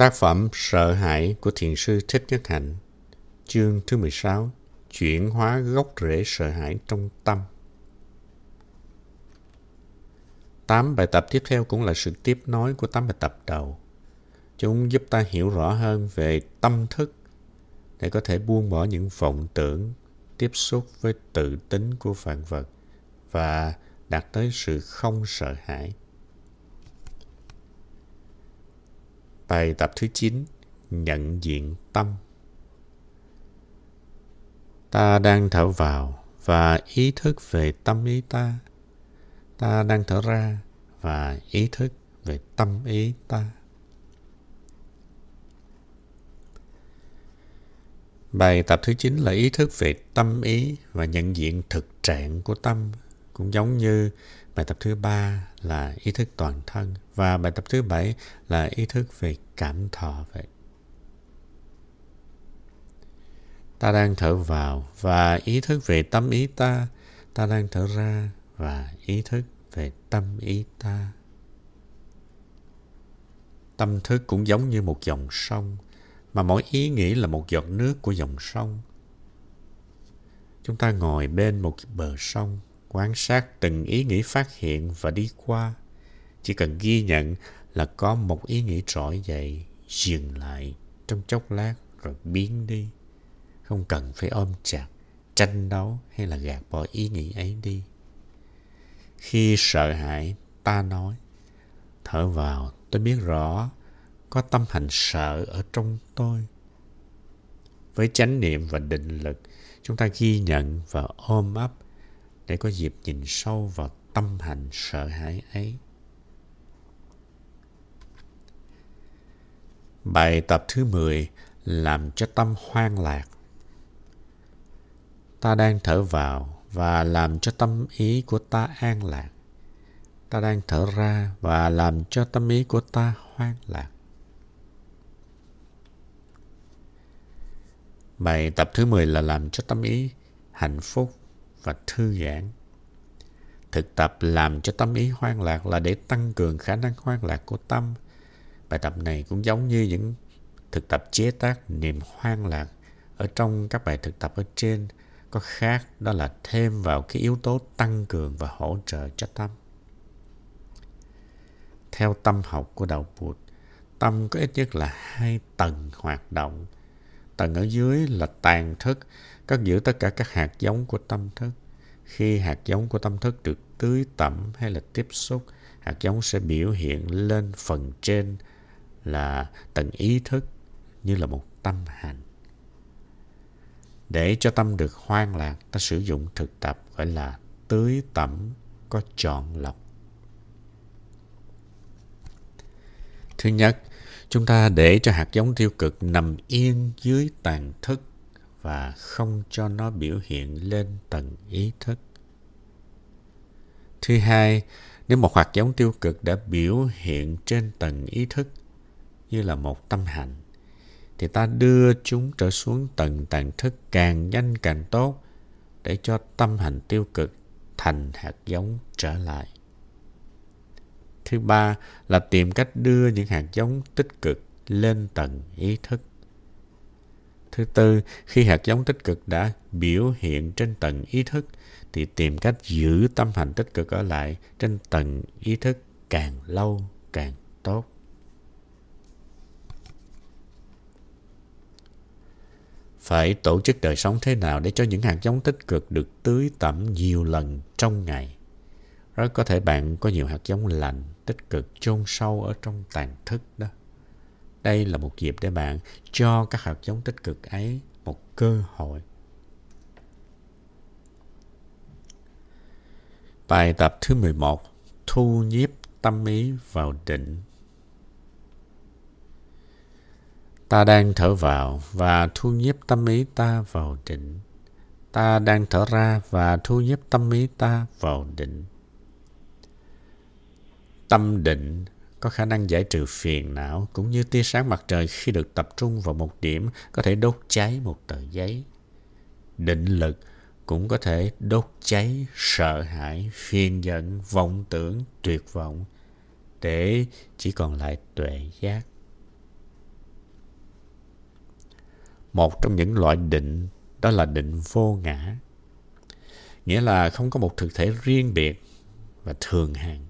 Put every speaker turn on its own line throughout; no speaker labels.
Tác phẩm Sợ hãi của Thiền sư Thích Nhất Hạnh, Chương thứ 16 Chuyển hóa gốc rễ sợ hãi trong tâm Tám bài tập tiếp theo cũng là sự tiếp nối của tám bài tập đầu. Chúng giúp ta hiểu rõ hơn về tâm thức để có thể buông bỏ những vọng tưởng, tiếp xúc với tự tính của vạn vật và đạt tới sự không sợ hãi. Bài tập thứ 9 Nhận diện tâm Ta đang thở vào và ý thức về tâm ý ta. Ta đang thở ra và ý thức về tâm ý ta. Bài tập thứ 9 là ý thức về tâm ý và nhận diện thực trạng của tâm. Cũng giống như bài tập thứ ba là ý thức toàn thân và bài tập thứ bảy là ý thức về cảm thọ vậy. Ta đang thở vào và ý thức về tâm ý ta. Ta đang thở ra và ý thức về tâm ý ta. Tâm thức cũng giống như một dòng sông mà mỗi ý nghĩ là một giọt nước của dòng sông. Chúng ta ngồi bên một bờ sông, quan sát từng ý nghĩ phát hiện và đi qua. Chỉ cần ghi nhận là có một ý nghĩ trỗi dậy, dừng lại trong chốc lát rồi biến đi. Không cần phải ôm chặt, tranh đấu hay là gạt bỏ ý nghĩ ấy đi. Khi sợ hãi, ta nói, thở vào, tôi biết rõ có tâm hành sợ ở trong tôi. Với chánh niệm và định lực, chúng ta ghi nhận và ôm ấp để có dịp nhìn sâu vào tâm hành sợ hãi ấy. Bài tập thứ 10 làm cho tâm hoang lạc. Ta đang thở vào và làm cho tâm ý của ta an lạc. Ta đang thở ra và làm cho tâm ý của ta hoang lạc. Bài tập thứ 10 là làm cho tâm ý hạnh phúc và thư giãn. Thực tập làm cho tâm ý hoang lạc là để tăng cường khả năng hoang lạc của tâm. Bài tập này cũng giống như những thực tập chế tác niềm hoang lạc ở trong các bài thực tập ở trên có khác đó là thêm vào cái yếu tố tăng cường và hỗ trợ cho tâm. Theo tâm học của đạo Bụt, tâm có ít nhất là hai tầng hoạt động – Tầng ở dưới là tàn thức, cất giữ tất cả các hạt giống của tâm thức. Khi hạt giống của tâm thức được tưới tẩm hay là tiếp xúc, hạt giống sẽ biểu hiện lên phần trên là tầng ý thức như là một tâm hành. Để cho tâm được hoang lạc, ta sử dụng thực tập gọi là tưới tẩm có chọn lọc. Thứ nhất, Chúng ta để cho hạt giống tiêu cực nằm yên dưới tàn thức và không cho nó biểu hiện lên tầng ý thức. Thứ hai, nếu một hạt giống tiêu cực đã biểu hiện trên tầng ý thức như là một tâm hạnh, thì ta đưa chúng trở xuống tầng tàn thức càng nhanh càng tốt để cho tâm hành tiêu cực thành hạt giống trở lại. Thứ ba là tìm cách đưa những hạt giống tích cực lên tầng ý thức. Thứ tư, khi hạt giống tích cực đã biểu hiện trên tầng ý thức, thì tìm cách giữ tâm hành tích cực ở lại trên tầng ý thức càng lâu càng tốt. Phải tổ chức đời sống thế nào để cho những hạt giống tích cực được tưới tẩm nhiều lần trong ngày. Rất có thể bạn có nhiều hạt giống lành, tích cực chôn sâu ở trong tàn thức đó. Đây là một dịp để bạn cho các hạt giống tích cực ấy một cơ hội. Bài tập thứ 11 Thu nhiếp tâm ý vào định Ta đang thở vào và thu nhiếp tâm ý ta vào định. Ta đang thở ra và thu nhiếp tâm ý ta vào định. Tâm định có khả năng giải trừ phiền não cũng như tia sáng mặt trời khi được tập trung vào một điểm có thể đốt cháy một tờ giấy. Định lực cũng có thể đốt cháy sợ hãi, phiền giận, vọng tưởng, tuyệt vọng để chỉ còn lại tuệ giác. một trong những loại định đó là định vô ngã nghĩa là không có một thực thể riêng biệt và thường hàng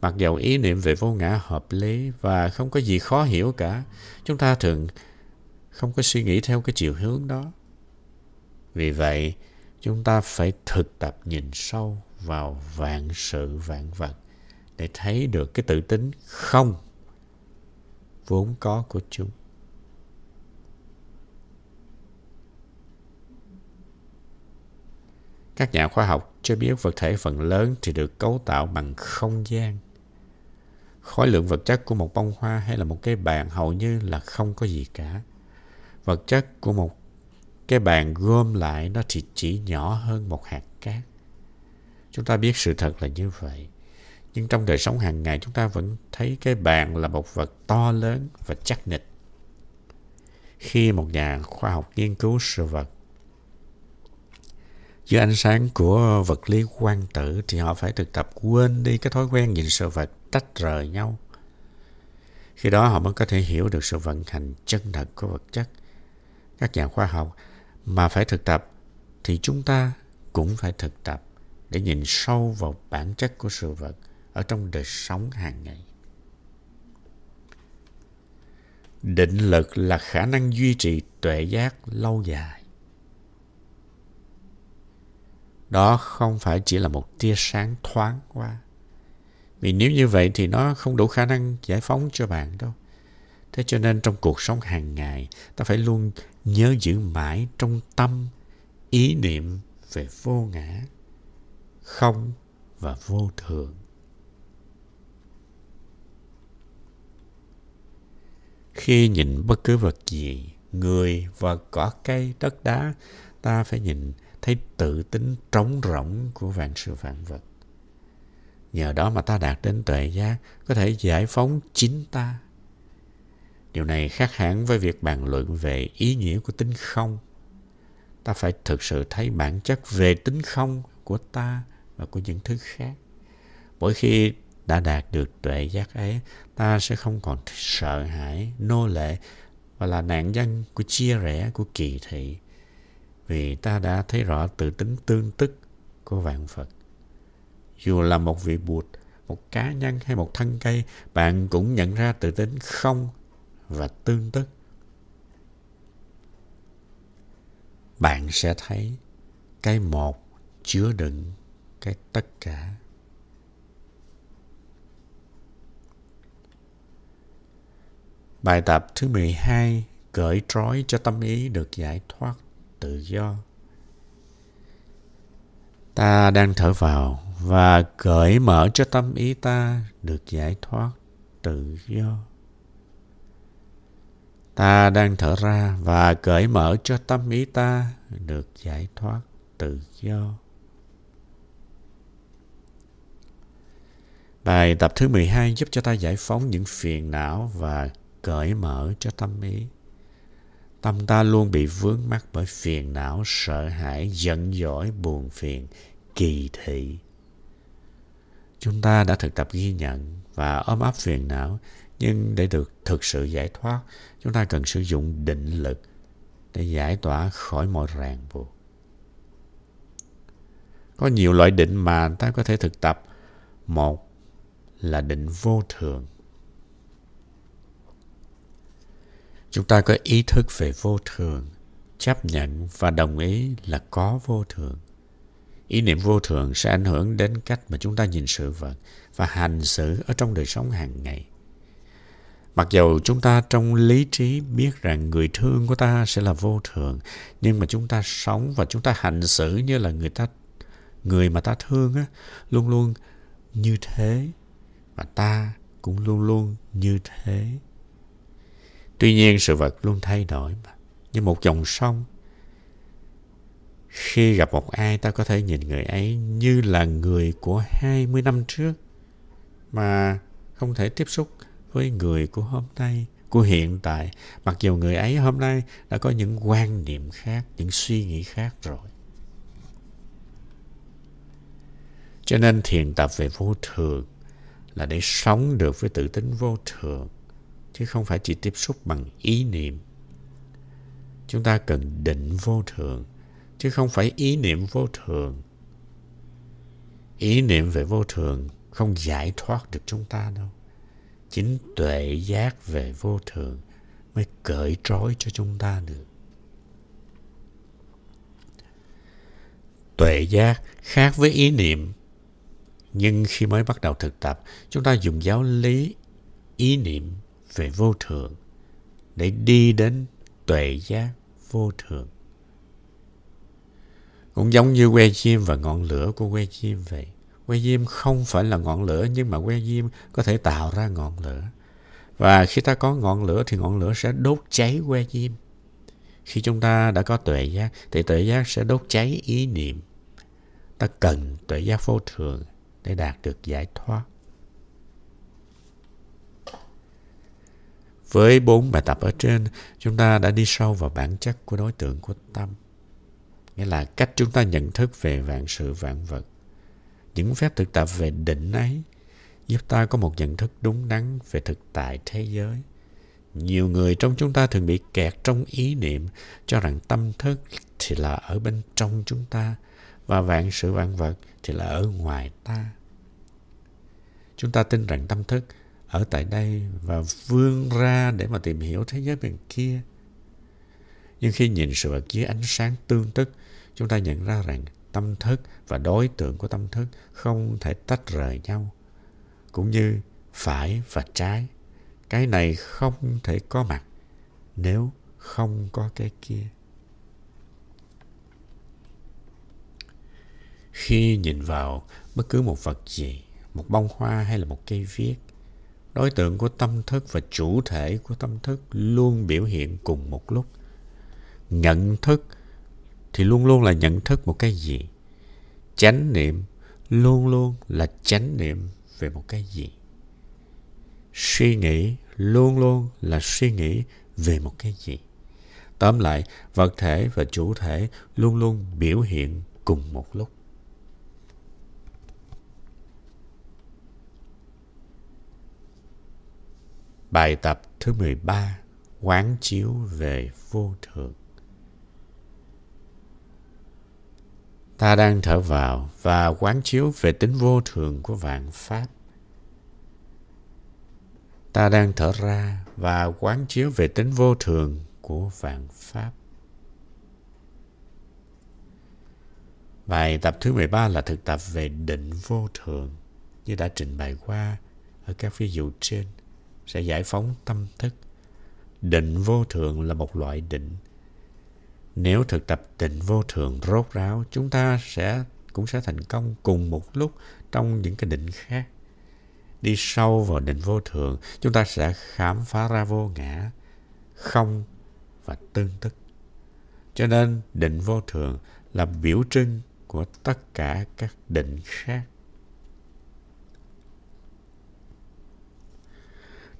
mặc dầu ý niệm về vô ngã hợp lý và không có gì khó hiểu cả, chúng ta thường không có suy nghĩ theo cái chiều hướng đó. Vì vậy, chúng ta phải thực tập nhìn sâu vào vạn sự vạn vật để thấy được cái tự tính không vốn có của chúng. Các nhà khoa học cho biết vật thể phần lớn thì được cấu tạo bằng không gian khối lượng vật chất của một bông hoa hay là một cái bàn hầu như là không có gì cả. Vật chất của một cái bàn gom lại nó thì chỉ nhỏ hơn một hạt cát. Chúng ta biết sự thật là như vậy. Nhưng trong đời sống hàng ngày, chúng ta vẫn thấy cái bàn là một vật to lớn và chắc nịch. Khi một nhà khoa học nghiên cứu sự vật dưới ánh sáng của vật lý quang tử thì họ phải thực tập quên đi cái thói quen nhìn sự vật tách rời nhau. Khi đó họ mới có thể hiểu được sự vận hành chân thật của vật chất. Các nhà khoa học mà phải thực tập thì chúng ta cũng phải thực tập để nhìn sâu vào bản chất của sự vật ở trong đời sống hàng ngày. Định lực là khả năng duy trì tuệ giác lâu dài. Đó không phải chỉ là một tia sáng thoáng qua vì nếu như vậy thì nó không đủ khả năng giải phóng cho bạn đâu. Thế cho nên trong cuộc sống hàng ngày, ta phải luôn nhớ giữ mãi trong tâm ý niệm về vô ngã, không và vô thường. Khi nhìn bất cứ vật gì, người, và cỏ cây, đất đá, ta phải nhìn thấy tự tính trống rỗng của vạn sự vạn vật. Nhờ đó mà ta đạt đến tuệ giác, có thể giải phóng chính ta. Điều này khác hẳn với việc bàn luận về ý nghĩa của tính không. Ta phải thực sự thấy bản chất về tính không của ta và của những thứ khác. Mỗi khi đã đạt được tuệ giác ấy, ta sẽ không còn sợ hãi, nô lệ và là nạn nhân của chia rẽ, của kỳ thị. Vì ta đã thấy rõ tự tính tương tức của vạn Phật dù là một vị bụt, một cá nhân hay một thân cây, bạn cũng nhận ra từ tính không và tương tức. Bạn sẽ thấy cái một chứa đựng cái tất cả. Bài tập thứ 12 cởi trói cho tâm ý được giải thoát tự do. Ta đang thở vào và cởi mở cho tâm ý ta được giải thoát tự do. Ta đang thở ra và cởi mở cho tâm ý ta được giải thoát tự do. Bài tập thứ 12 giúp cho ta giải phóng những phiền não và cởi mở cho tâm ý. Tâm ta luôn bị vướng mắc bởi phiền não, sợ hãi, giận dỗi, buồn phiền, kỳ thị Chúng ta đã thực tập ghi nhận và ôm ấp phiền não, nhưng để được thực sự giải thoát, chúng ta cần sử dụng định lực để giải tỏa khỏi mọi ràng buộc. Có nhiều loại định mà ta có thể thực tập. Một là định vô thường. Chúng ta có ý thức về vô thường, chấp nhận và đồng ý là có vô thường. Ý niệm vô thường sẽ ảnh hưởng đến cách mà chúng ta nhìn sự vật và hành xử ở trong đời sống hàng ngày. Mặc dầu chúng ta trong lý trí biết rằng người thương của ta sẽ là vô thường, nhưng mà chúng ta sống và chúng ta hành xử như là người ta người mà ta thương á, luôn luôn như thế và ta cũng luôn luôn như thế. Tuy nhiên sự vật luôn thay đổi mà, như một dòng sông khi gặp một ai ta có thể nhìn người ấy như là người của 20 năm trước mà không thể tiếp xúc với người của hôm nay, của hiện tại, mặc dù người ấy hôm nay đã có những quan niệm khác, những suy nghĩ khác rồi. Cho nên thiền tập về vô thường là để sống được với tự tính vô thường, chứ không phải chỉ tiếp xúc bằng ý niệm. chúng ta cần định vô thường chứ không phải ý niệm vô thường. Ý niệm về vô thường không giải thoát được chúng ta đâu. Chính tuệ giác về vô thường mới cởi trói cho chúng ta được. Tuệ giác khác với ý niệm. Nhưng khi mới bắt đầu thực tập, chúng ta dùng giáo lý ý niệm về vô thường để đi đến tuệ giác vô thường cũng giống như que diêm và ngọn lửa của que diêm vậy. Que diêm không phải là ngọn lửa, nhưng mà que diêm có thể tạo ra ngọn lửa. Và khi ta có ngọn lửa thì ngọn lửa sẽ đốt cháy que diêm. Khi chúng ta đã có tuệ giác, thì tuệ giác sẽ đốt cháy ý niệm. Ta cần tuệ giác vô thường để đạt được giải thoát. Với bốn bài tập ở trên, chúng ta đã đi sâu vào bản chất của đối tượng của tâm nghĩa là cách chúng ta nhận thức về vạn sự vạn vật. Những phép thực tập về định ấy giúp ta có một nhận thức đúng đắn về thực tại thế giới. Nhiều người trong chúng ta thường bị kẹt trong ý niệm cho rằng tâm thức thì là ở bên trong chúng ta và vạn sự vạn vật thì là ở ngoài ta. Chúng ta tin rằng tâm thức ở tại đây và vươn ra để mà tìm hiểu thế giới bên kia. Nhưng khi nhìn sự vật dưới ánh sáng tương tức chúng ta nhận ra rằng tâm thức và đối tượng của tâm thức không thể tách rời nhau, cũng như phải và trái. Cái này không thể có mặt nếu không có cái kia. Khi nhìn vào bất cứ một vật gì, một bông hoa hay là một cây viết, đối tượng của tâm thức và chủ thể của tâm thức luôn biểu hiện cùng một lúc. Nhận thức thì luôn luôn là nhận thức một cái gì. Chánh niệm luôn luôn là chánh niệm về một cái gì. Suy nghĩ luôn luôn là suy nghĩ về một cái gì. Tóm lại, vật thể và chủ thể luôn luôn biểu hiện cùng một lúc. Bài tập thứ 13 Quán chiếu về vô thường. Ta đang thở vào và quán chiếu về tính vô thường của vạn pháp. Ta đang thở ra và quán chiếu về tính vô thường của vạn pháp. Bài tập thứ 13 là thực tập về định vô thường, như đã trình bày qua ở các ví dụ trên, sẽ giải phóng tâm thức. Định vô thường là một loại định. Nếu thực tập định vô thường rốt ráo, chúng ta sẽ cũng sẽ thành công cùng một lúc trong những cái định khác. Đi sâu vào định vô thường, chúng ta sẽ khám phá ra vô ngã, không và tương tức. Cho nên định vô thường là biểu trưng của tất cả các định khác.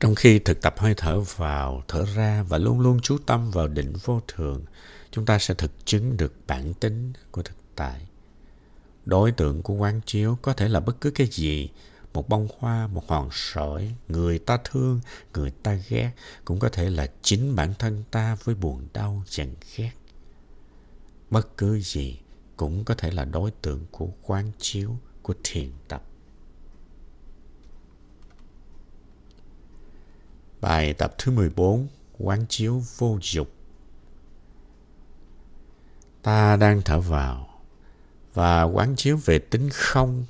Trong khi thực tập hơi thở vào, thở ra và luôn luôn chú tâm vào định vô thường, chúng ta sẽ thực chứng được bản tính của thực tại. Đối tượng của quán chiếu có thể là bất cứ cái gì, một bông hoa, một hòn sỏi, người ta thương, người ta ghét, cũng có thể là chính bản thân ta với buồn đau, giận ghét. Bất cứ gì cũng có thể là đối tượng của quán chiếu, của thiền tập. Bài tập thứ 14 Quán chiếu vô dục Ta đang thở vào và quán chiếu về tính không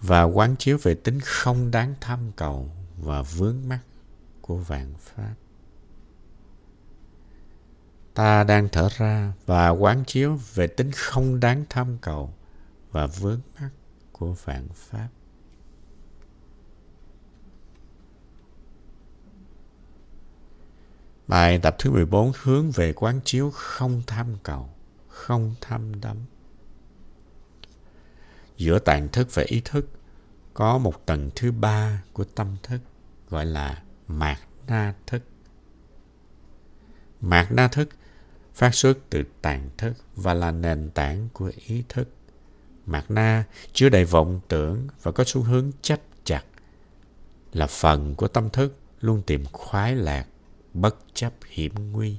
và quán chiếu về tính không đáng tham cầu và vướng mắc của vạn pháp. Ta đang thở ra và quán chiếu về tính không đáng tham cầu và vướng mắc của vạn pháp. Bài tập thứ 14 hướng về quán chiếu không tham cầu, không tham đắm. Giữa tàn thức và ý thức có một tầng thứ ba của tâm thức gọi là mạt na thức. Mạt na thức phát xuất từ tàn thức và là nền tảng của ý thức. Mạt na chứa đầy vọng tưởng và có xu hướng chấp chặt là phần của tâm thức luôn tìm khoái lạc bất chấp hiểm nguy.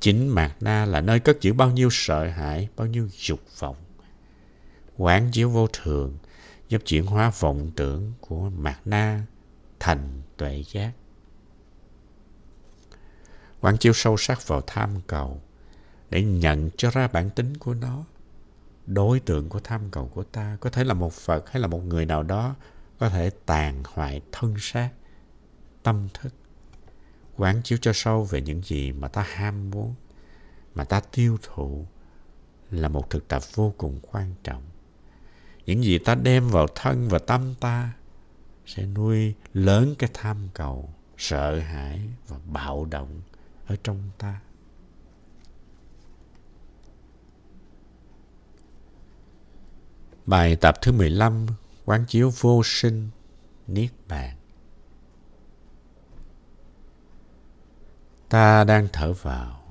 Chính mạt na là nơi cất giữ bao nhiêu sợ hãi, bao nhiêu dục vọng. Quán chiếu vô thường, giúp chuyển hóa vọng tưởng của mạt na thành tuệ giác. Quán chiếu sâu sắc vào tham cầu, để nhận cho ra bản tính của nó. Đối tượng của tham cầu của ta có thể là một phật hay là một người nào đó, có thể tàn hoại thân xác, tâm thức quán chiếu cho sâu về những gì mà ta ham muốn, mà ta tiêu thụ là một thực tập vô cùng quan trọng. Những gì ta đem vào thân và tâm ta sẽ nuôi lớn cái tham cầu, sợ hãi và bạo động ở trong ta. Bài tập thứ 15 Quán chiếu vô sinh, Niết Bàn. Ta đang thở vào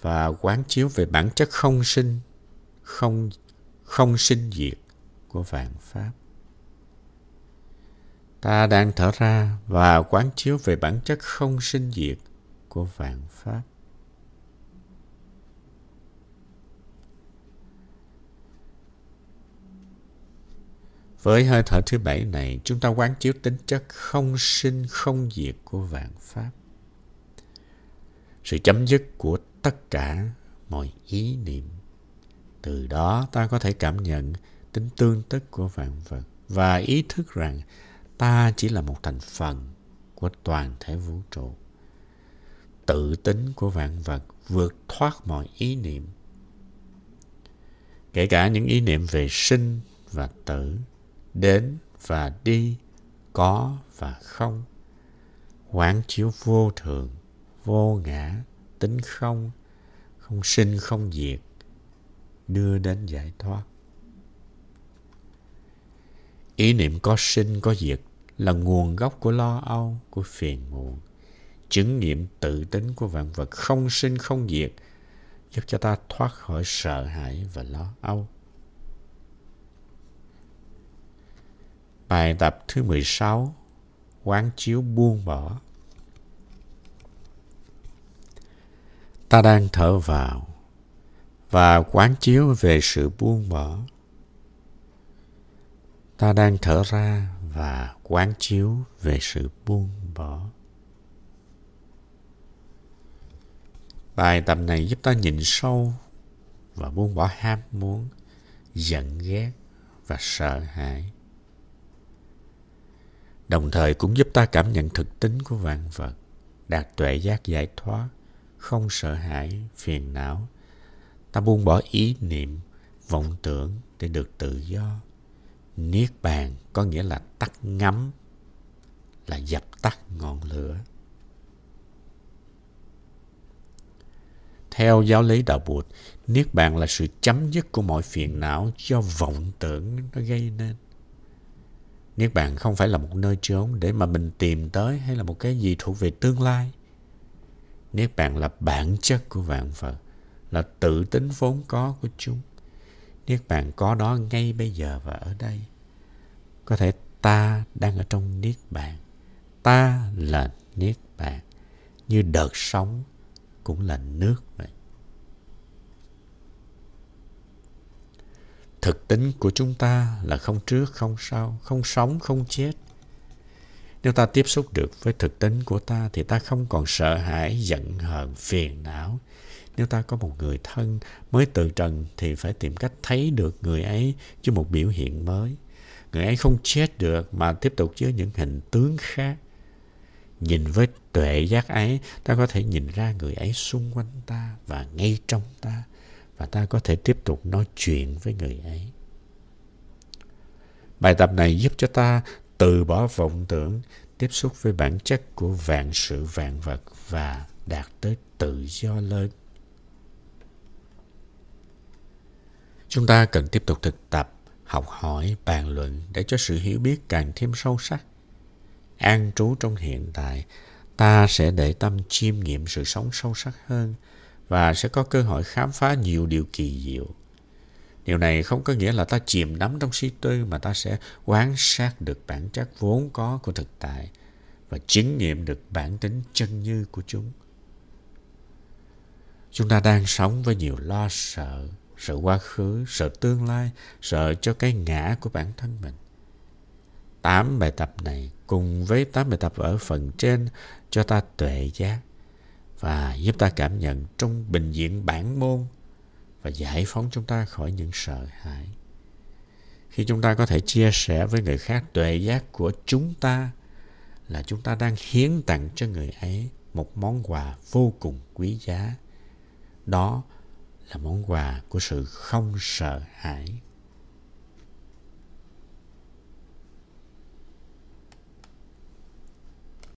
và quán chiếu về bản chất không sinh, không không sinh diệt của vạn pháp. Ta đang thở ra và quán chiếu về bản chất không sinh diệt của vạn pháp. Với hơi thở thứ bảy này, chúng ta quán chiếu tính chất không sinh không diệt của vạn pháp. Sự chấm dứt của tất cả mọi ý niệm. Từ đó ta có thể cảm nhận tính tương tức của vạn vật và ý thức rằng ta chỉ là một thành phần của toàn thể vũ trụ. Tự tính của vạn vật vượt thoát mọi ý niệm. Kể cả những ý niệm về sinh và tử, đến và đi, có và không. Quán chiếu vô thường, vô ngã, tính không, không sinh không diệt, đưa đến giải thoát. Ý niệm có sinh có diệt là nguồn gốc của lo âu, của phiền muộn. Chứng nghiệm tự tính của vạn vật không sinh không diệt giúp cho ta thoát khỏi sợ hãi và lo âu. Bài tập thứ 16 Quán chiếu buông bỏ Ta đang thở vào và quán chiếu về sự buông bỏ. Ta đang thở ra và quán chiếu về sự buông bỏ. Bài tập này giúp ta nhìn sâu và buông bỏ ham muốn, giận ghét và sợ hãi đồng thời cũng giúp ta cảm nhận thực tính của vạn vật, đạt tuệ giác giải thoát, không sợ hãi, phiền não. Ta buông bỏ ý niệm, vọng tưởng để được tự do. Niết bàn có nghĩa là tắt ngắm, là dập tắt ngọn lửa. Theo giáo lý đạo Bụt, Niết bàn là sự chấm dứt của mọi phiền não do vọng tưởng nó gây nên. Niết bàn không phải là một nơi trốn để mà mình tìm tới hay là một cái gì thuộc về tương lai. Niết bàn là bản chất của vạn vật, là tự tính vốn có của chúng. Niết bàn có đó ngay bây giờ và ở đây. Có thể ta đang ở trong Niết bàn. Ta là Niết bàn. Như đợt sóng cũng là nước vậy. thực tính của chúng ta là không trước không sau không sống không chết nếu ta tiếp xúc được với thực tính của ta thì ta không còn sợ hãi, giận hờn, phiền não. Nếu ta có một người thân mới từ trần thì phải tìm cách thấy được người ấy với một biểu hiện mới. Người ấy không chết được mà tiếp tục với những hình tướng khác. Nhìn với tuệ giác ấy, ta có thể nhìn ra người ấy xung quanh ta và ngay trong ta, và ta có thể tiếp tục nói chuyện với người ấy. Bài tập này giúp cho ta từ bỏ vọng tưởng, tiếp xúc với bản chất của vạn sự vạn vật và đạt tới tự do lớn. Chúng ta cần tiếp tục thực tập, học hỏi, bàn luận để cho sự hiểu biết càng thêm sâu sắc. An trú trong hiện tại, ta sẽ để tâm chiêm nghiệm sự sống sâu sắc hơn – và sẽ có cơ hội khám phá nhiều điều kỳ diệu. Điều này không có nghĩa là ta chìm đắm trong suy tư mà ta sẽ quan sát được bản chất vốn có của thực tại và chứng nghiệm được bản tính chân như của chúng. Chúng ta đang sống với nhiều lo sợ, sợ quá khứ, sợ tương lai, sợ cho cái ngã của bản thân mình. Tám bài tập này cùng với tám bài tập ở phần trên cho ta tuệ giác và giúp ta cảm nhận trong bình diện bản môn và giải phóng chúng ta khỏi những sợ hãi. Khi chúng ta có thể chia sẻ với người khác tuệ giác của chúng ta là chúng ta đang hiến tặng cho người ấy một món quà vô cùng quý giá. Đó là món quà của sự không sợ hãi.